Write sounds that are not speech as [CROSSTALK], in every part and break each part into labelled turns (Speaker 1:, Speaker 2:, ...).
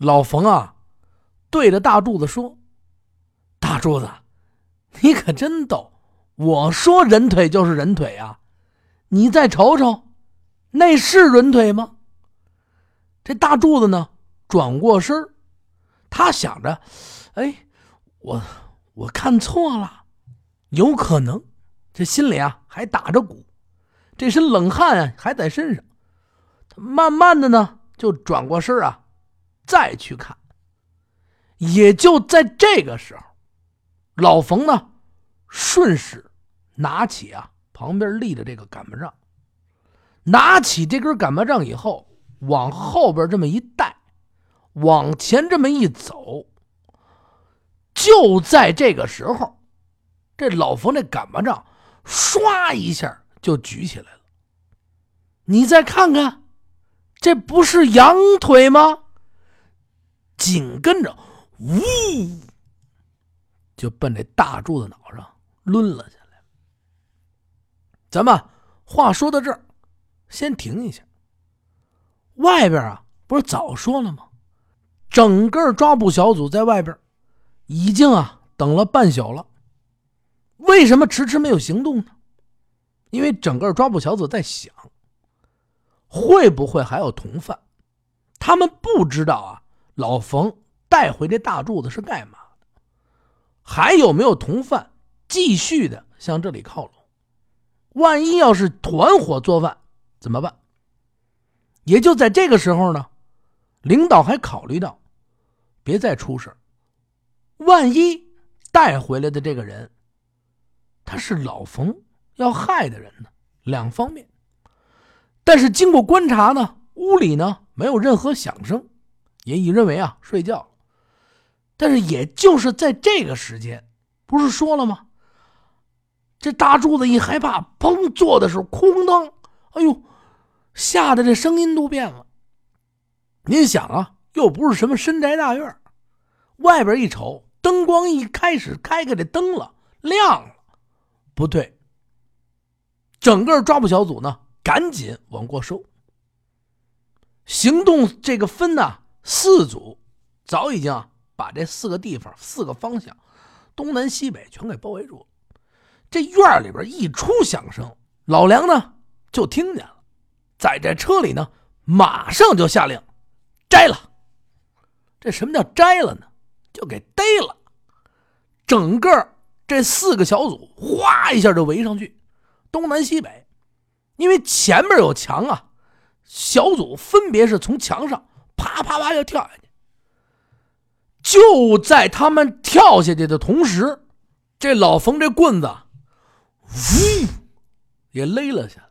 Speaker 1: 老冯啊，对着大柱子说：“大柱子，你可真逗！我说人腿就是人腿啊，你再瞅瞅，那是人腿吗？”这大柱子呢，转过身他想着：“哎，我我看错了，有可能。”这心里啊还打着鼓，这身冷汗啊还在身上。他慢慢的呢，就转过身啊。再去看，也就在这个时候，老冯呢，顺势拿起啊旁边立的这个擀面杖，拿起这根擀面杖以后，往后边这么一带，往前这么一走，就在这个时候，这老冯这擀面杖唰一下就举起来了。你再看看，这不是羊腿吗？紧跟着，呜，就奔这大柱子脑上抡了下来。咱们话说到这儿，先停一下。外边啊，不是早说了吗？整个抓捕小组在外边已经啊等了半宿了。为什么迟迟没有行动呢？因为整个抓捕小组在想，会不会还有同犯？他们不知道啊。老冯带回这大柱子是干嘛的？还有没有同犯继续的向这里靠拢？万一要是团伙作案怎么办？也就在这个时候呢，领导还考虑到，别再出事万一带回来的这个人，他是老冯要害的人呢？两方面。但是经过观察呢，屋里呢没有任何响声。也已认为啊，睡觉。但是也就是在这个时间，不是说了吗？这大柱子一害怕，砰，坐的时候，哐当，哎呦，吓得这声音都变了。您想啊，又不是什么深宅大院，外边一瞅，灯光一开始开开这灯了，亮了，不对。整个抓捕小组呢，赶紧往过收。行动这个分呢。四组早已经把这四个地方、四个方向，东南西北全给包围住了。这院里边一出响声，老梁呢就听见了，在这车里呢，马上就下令摘了。这什么叫摘了呢？就给逮了。整个这四个小组哗一下就围上去，东南西北，因为前面有墙啊，小组分别是从墙上。啪啪啪，就跳下去！就在他们跳下去的同时，这老冯这棍子，呜，也勒了下来。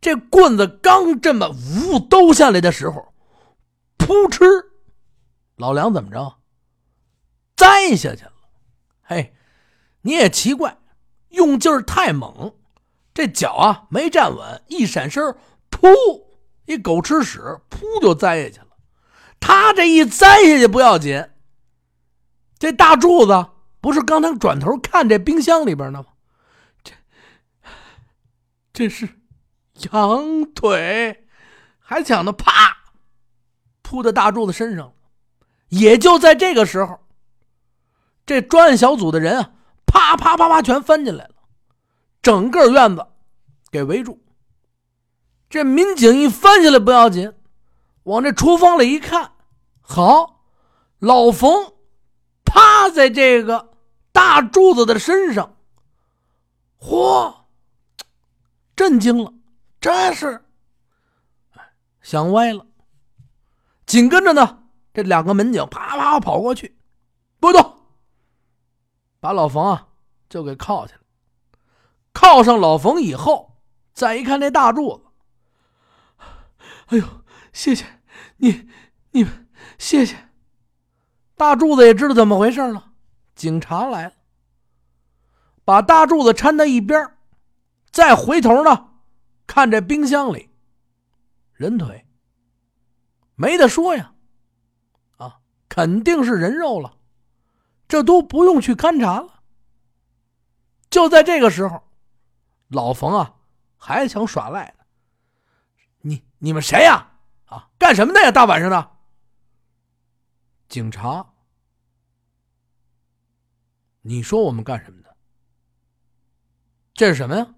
Speaker 1: 这棍子刚这么呜兜下来的时候，扑哧，老梁怎么着？栽下去了。嘿，你也奇怪，用劲儿太猛，这脚啊没站稳，一闪身，噗！一狗吃屎，噗就栽下去了。他这一栽下去不要紧，这大柱子不是刚才转头看这冰箱里边呢吗？这这是羊腿，还想着啪扑在大柱子身上。也就在这个时候，这专案小组的人啊，啪啪啪啪全翻进来了，整个院子给围住。这民警一翻下来不要紧，往这厨房里一看，好，老冯趴在这个大柱子的身上，嚯，震惊了，这是想歪了。紧跟着呢，这两个民警啪啪跑过去，不动，把老冯啊就给铐起来。铐上老冯以后，再一看这大柱子。哎呦，谢谢你，你们谢谢。大柱子也知道怎么回事了，警察来了，把大柱子搀到一边，再回头呢，看这冰箱里，人腿，没得说呀，啊，肯定是人肉了，这都不用去勘察了。就在这个时候，老冯啊，还想耍赖呢。你你们谁呀？啊，干什么的呀？大晚上的，警察，你说我们干什么的？这是什么呀？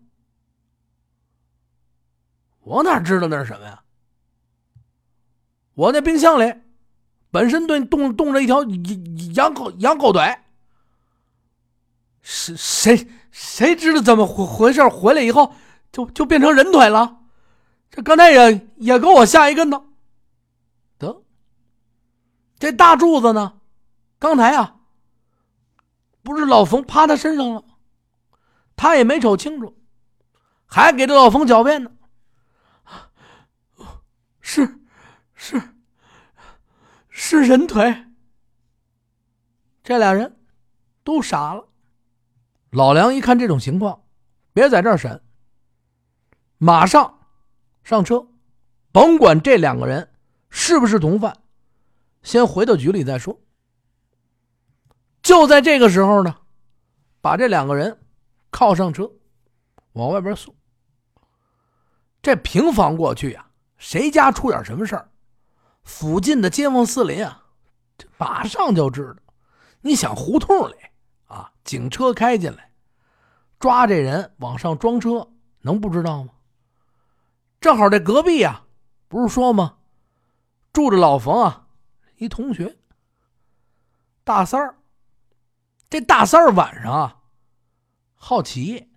Speaker 1: 我哪知道那是什么呀？我那冰箱里本身对冻冻着一条羊狗羊狗腿。谁谁谁知道怎么回回事？回来以后就就变成人腿了。这刚才也也给我吓一跟头。得，这大柱子呢？刚才啊，不是老冯趴他身上了，他也没瞅清楚，还给这老冯狡辩呢。是是是人腿。这俩人都傻了。老梁一看这种情况，别在这儿审，马上上车，甭管这两个人是不是同犯，先回到局里再说。就在这个时候呢，把这两个人铐上车，往外边送。这平房过去呀，谁家出点什么事儿，附近的街坊四邻啊，马上就知道。你想胡同里啊，警车开进来。抓这人往上装车，能不知道吗？正好这隔壁呀，不是说吗？住着老冯啊，一同学，大三儿。这大三儿晚上啊，好奇。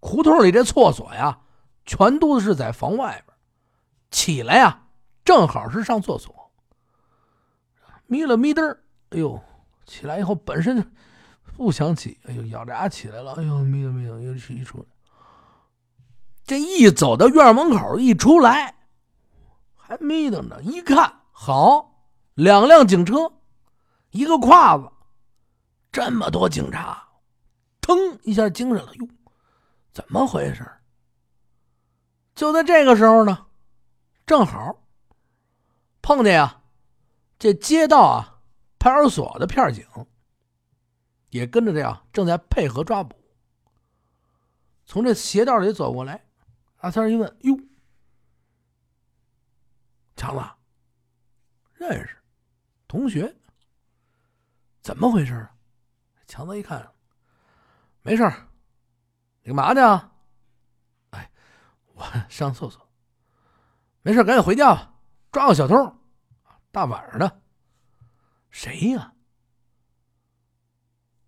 Speaker 1: 胡同里这厕所呀，全都是在房外边。起来呀，正好是上厕所。眯了眯瞪哎呦，起来以后本身。不想起，哎呦，咬着牙起来了，哎呦，眯了眯了，又一出来。这一走到院门口，一出来，还眯瞪着，一看，好，两辆警车，一个胯子，这么多警察，腾一下精神了，哟，怎么回事？就在这个时候呢，正好碰见呀，这街道啊，派出所的片警。也跟着这样，正在配合抓捕。从这斜道里走过来，阿三一问：“哟，强子，认识？同学？怎么回事啊？”强子一看，没事你干嘛去啊？哎，我 [LAUGHS] 上厕所。没事赶紧回家吧。抓个小偷，大晚上的，谁呀？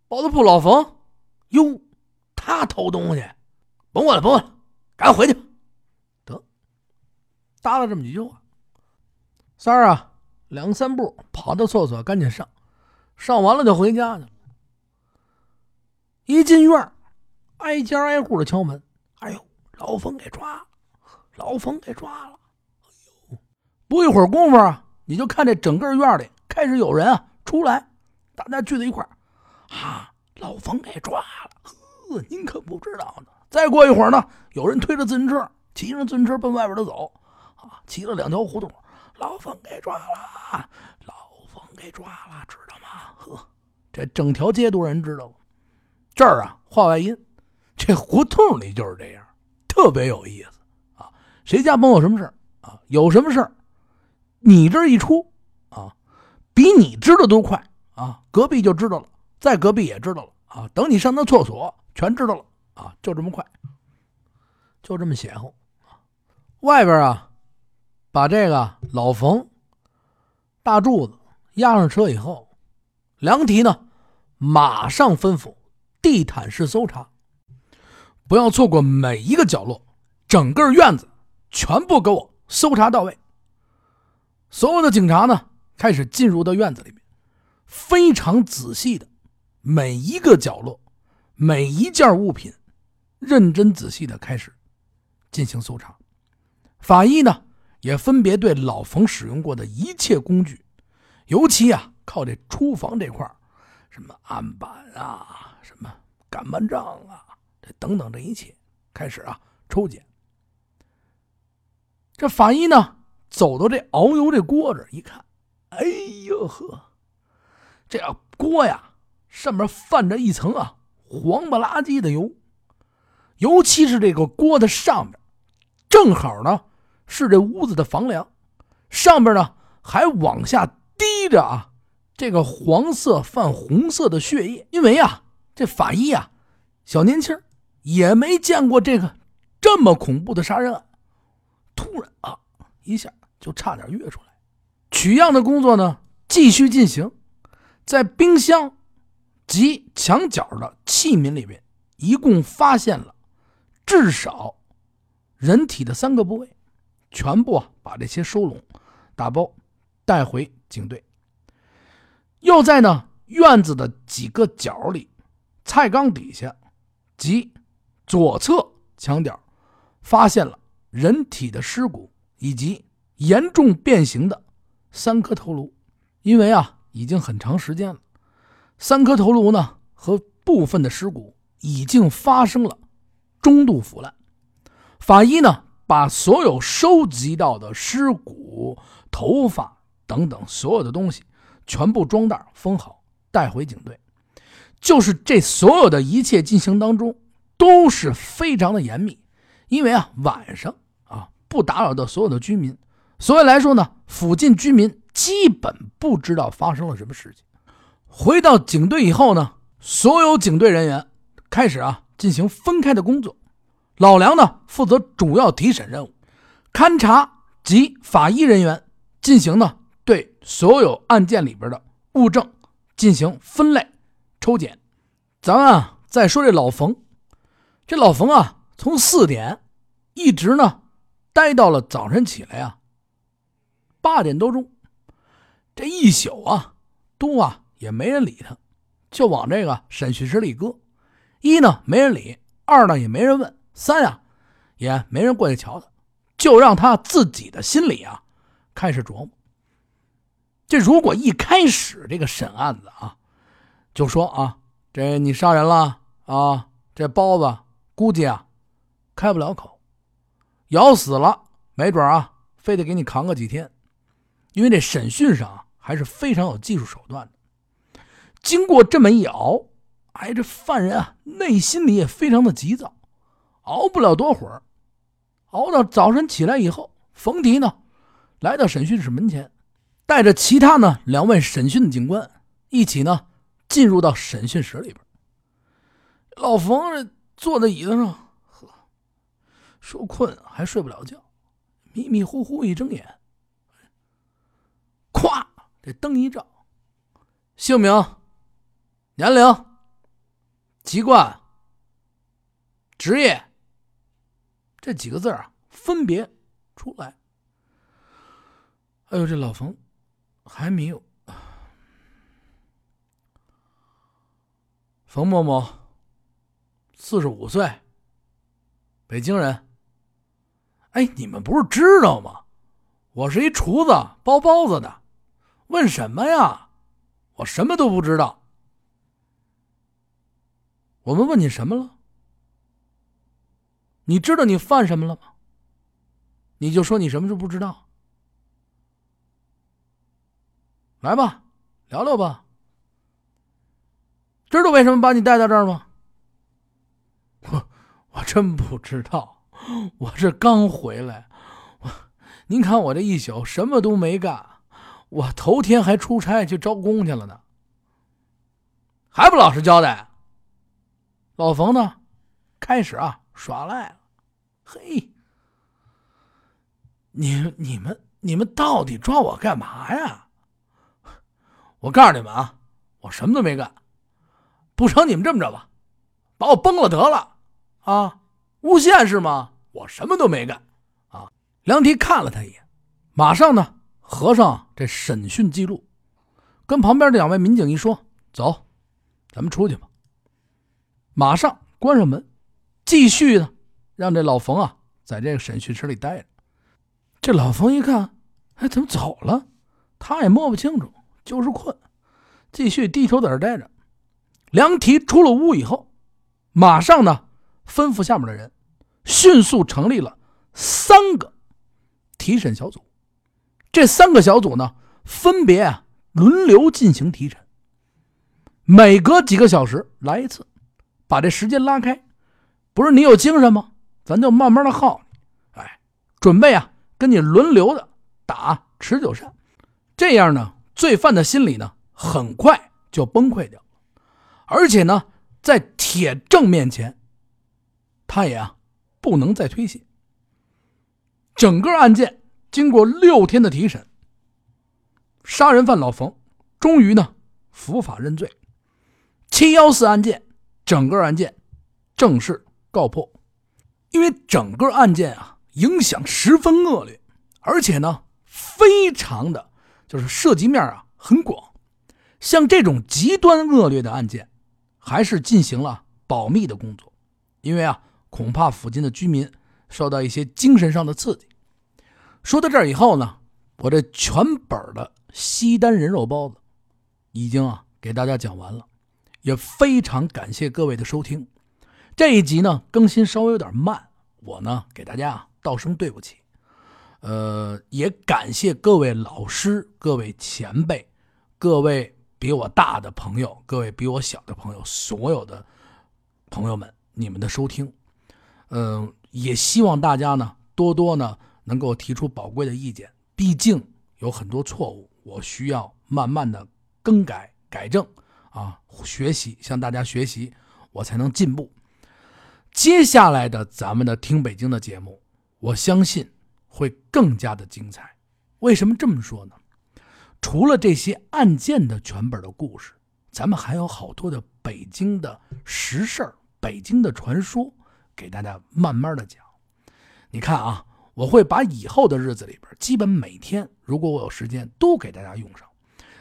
Speaker 1: 包子铺老冯，哟，他偷东西，甭管了，甭管了，赶紧回去。得，搭了这么几句话。三儿啊，两三步跑到厕所，赶紧上，上完了就回家去了。一进院，挨家挨户的敲门。哎呦，老冯给抓了，老冯给抓了。哎呦，不一会儿功夫啊，你就看这整个院里开始有人啊出来，大家聚在一块儿。啊！老冯给抓了！呵，您可不知道呢。再过一会儿呢，有人推着自行车，骑着自行车奔外边的走。啊，骑了两条胡同，老冯给抓了！老冯给抓了，知道吗？呵，这整条街都人知道。这儿啊，话外音，这胡同里就是这样，特别有意思啊。谁家门有什么事啊？有什么事你这一出啊，比你知道都快啊，隔壁就知道了。在隔壁也知道了啊，等你上那厕所，全知道了啊，就这么快，就这么邪乎外边啊，把这个老冯、大柱子押上车以后，梁提呢，马上吩咐地毯式搜查，不要错过每一个角落，整个院子全部给我搜查到位。所有的警察呢，开始进入到院子里面，非常仔细的。每一个角落，每一件物品，认真仔细的开始进行搜查。法医呢，也分别对老冯使用过的一切工具，尤其啊，靠这厨房这块什么案板啊，什么擀面杖啊，这等等这一切，开始啊抽检。这法医呢，走到这熬油这锅这一看，哎呦呵，这锅呀！上面泛着一层啊黄不拉几的油，尤其是这个锅的上面，正好呢是这屋子的房梁，上面呢还往下滴着啊这个黄色泛红色的血液。因为啊，这法医啊，小年轻也没见过这个这么恐怖的杀人案，突然啊一下就差点跃出来。取样的工作呢继续进行，在冰箱及墙角的器皿里面，一共发现了至少人体的三个部位，全部啊把这些收拢、打包带回警队。又在呢院子的几个角里、菜缸底下及左侧墙角，发现了人体的尸骨以及严重变形的。三颗头颅，因为啊已经很长时间了，三颗头颅呢和部分的尸骨已经发生了中度腐烂。法医呢把所有收集到的尸骨、头发等等所有的东西全部装袋封好，带回警队。就是这所有的一切进行当中都是非常的严密，因为啊晚上啊不打扰到所有的居民。所以来说呢，附近居民基本不知道发生了什么事情。回到警队以后呢，所有警队人员开始啊进行分开的工作。老梁呢负责主要提审任务，勘查及法医人员进行呢对所有案件里边的物证进行分类抽检。咱们啊再说这老冯，这老冯啊从四点一直呢待到了早晨起来啊。八点多钟，这一宿啊，都啊也没人理他，就往这个审讯室里搁。一呢没人理，二呢也没人问，三啊也没人过去瞧他，就让他自己的心里啊开始琢磨。这如果一开始这个审案子啊，就说啊，这你杀人了啊，这包子估计啊开不了口，咬死了，没准啊非得给你扛个几天。因为这审讯上啊还是非常有技术手段的。经过这么一熬，哎，这犯人啊内心里也非常的急躁，熬不了多会儿，熬到早晨起来以后，冯迪呢来到审讯室门前，带着其他呢两位审讯的警官一起呢进入到审讯室里边。老冯坐在椅子上，呵，说困还睡不了觉，迷迷糊糊一睁眼。咵！这灯一照，姓名、年龄、籍贯、职业这几个字啊，分别出来。哎呦，这老冯还没有。冯某某，四十五岁，北京人。哎，你们不是知道吗？我是一厨子，包包子的。问什么呀？我什么都不知道。我们问你什么了？你知道你犯什么了吗？你就说你什么都不知道。来吧，聊聊吧。知道为什么把你带到这儿吗？我 [LAUGHS] 我真不知道，我这刚回来。我，您看我这一宿什么都没干。我头天还出差去招工去了呢，还不老实交代。老冯呢，开始啊耍赖了。嘿，你你们你们到底抓我干嘛呀？我告诉你们啊，我什么都没干。不成，你们这么着吧，把我崩了得了啊！诬陷是吗？我什么都没干啊！梁迪看了他一眼，马上呢。合上这审讯记录，跟旁边这两位民警一说：“走，咱们出去吧。”马上关上门，继续呢，让这老冯啊在这个审讯室里待着。这老冯一看，哎，怎么走了？他也摸不清楚，就是困，继续低头在这待着。梁提出了屋以后，马上呢吩咐下面的人，迅速成立了三个提审小组。这三个小组呢，分别啊轮流进行提审，每隔几个小时来一次，把这时间拉开。不是你有精神吗？咱就慢慢的耗你。哎，准备啊跟你轮流的打持久战，这样呢罪犯的心理呢，很快就崩溃掉，而且呢，在铁证面前，他也啊不能再推卸。整个案件经过六天的提审，杀人犯老冯终于呢伏法认罪。七幺四案件，整个案件正式告破。因为整个案件啊影响十分恶劣，而且呢非常的就是涉及面啊很广。像这种极端恶劣的案件，还是进行了保密的工作，因为啊恐怕附近的居民受到一些精神上的刺激。说到这儿以后呢，我这全本的西单人肉包子已经啊给大家讲完了，也非常感谢各位的收听。这一集呢更新稍微有点慢，我呢给大家啊道声对不起。呃，也感谢各位老师、各位前辈、各位比我大的朋友、各位比我小的朋友，所有的朋友们，你们的收听。嗯，也希望大家呢多多呢。能够提出宝贵的意见，毕竟有很多错误，我需要慢慢的更改改正啊，学习向大家学习，我才能进步。接下来的咱们的听北京的节目，我相信会更加的精彩。为什么这么说呢？除了这些案件的全本的故事，咱们还有好多的北京的实事儿、北京的传说，给大家慢慢的讲。你看啊。我会把以后的日子里边，基本每天，如果我有时间，都给大家用上。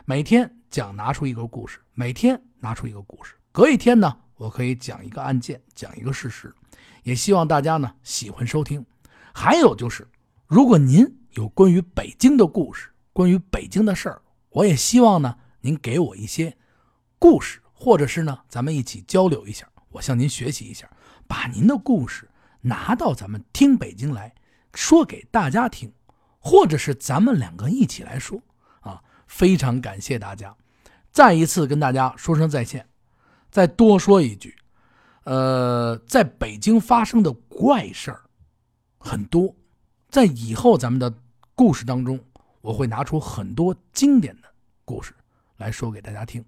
Speaker 1: 每天讲拿出一个故事，每天拿出一个故事。隔一天呢，我可以讲一个案件，讲一个事实。也希望大家呢喜欢收听。还有就是，如果您有关于北京的故事，关于北京的事儿，我也希望呢您给我一些故事，或者是呢咱们一起交流一下，我向您学习一下，把您的故事拿到咱们听北京来。说给大家听，或者是咱们两个一起来说啊！非常感谢大家，再一次跟大家说声再见。再多说一句，呃，在北京发生的怪事儿很多，在以后咱们的故事当中，我会拿出很多经典的故事来说给大家听。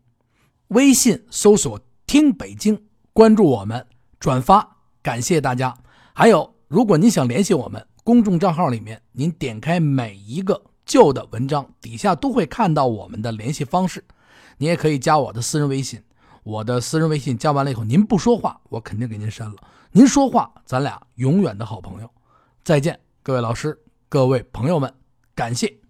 Speaker 1: 微信搜索“听北京”，关注我们，转发，感谢大家。还有，如果您想联系我们。公众账号里面，您点开每一个旧的文章，底下都会看到我们的联系方式。你也可以加我的私人微信，我的私人微信加完了以后，您不说话，我肯定给您删了；您说话，咱俩永远的好朋友。再见，各位老师，各位朋友们，感谢。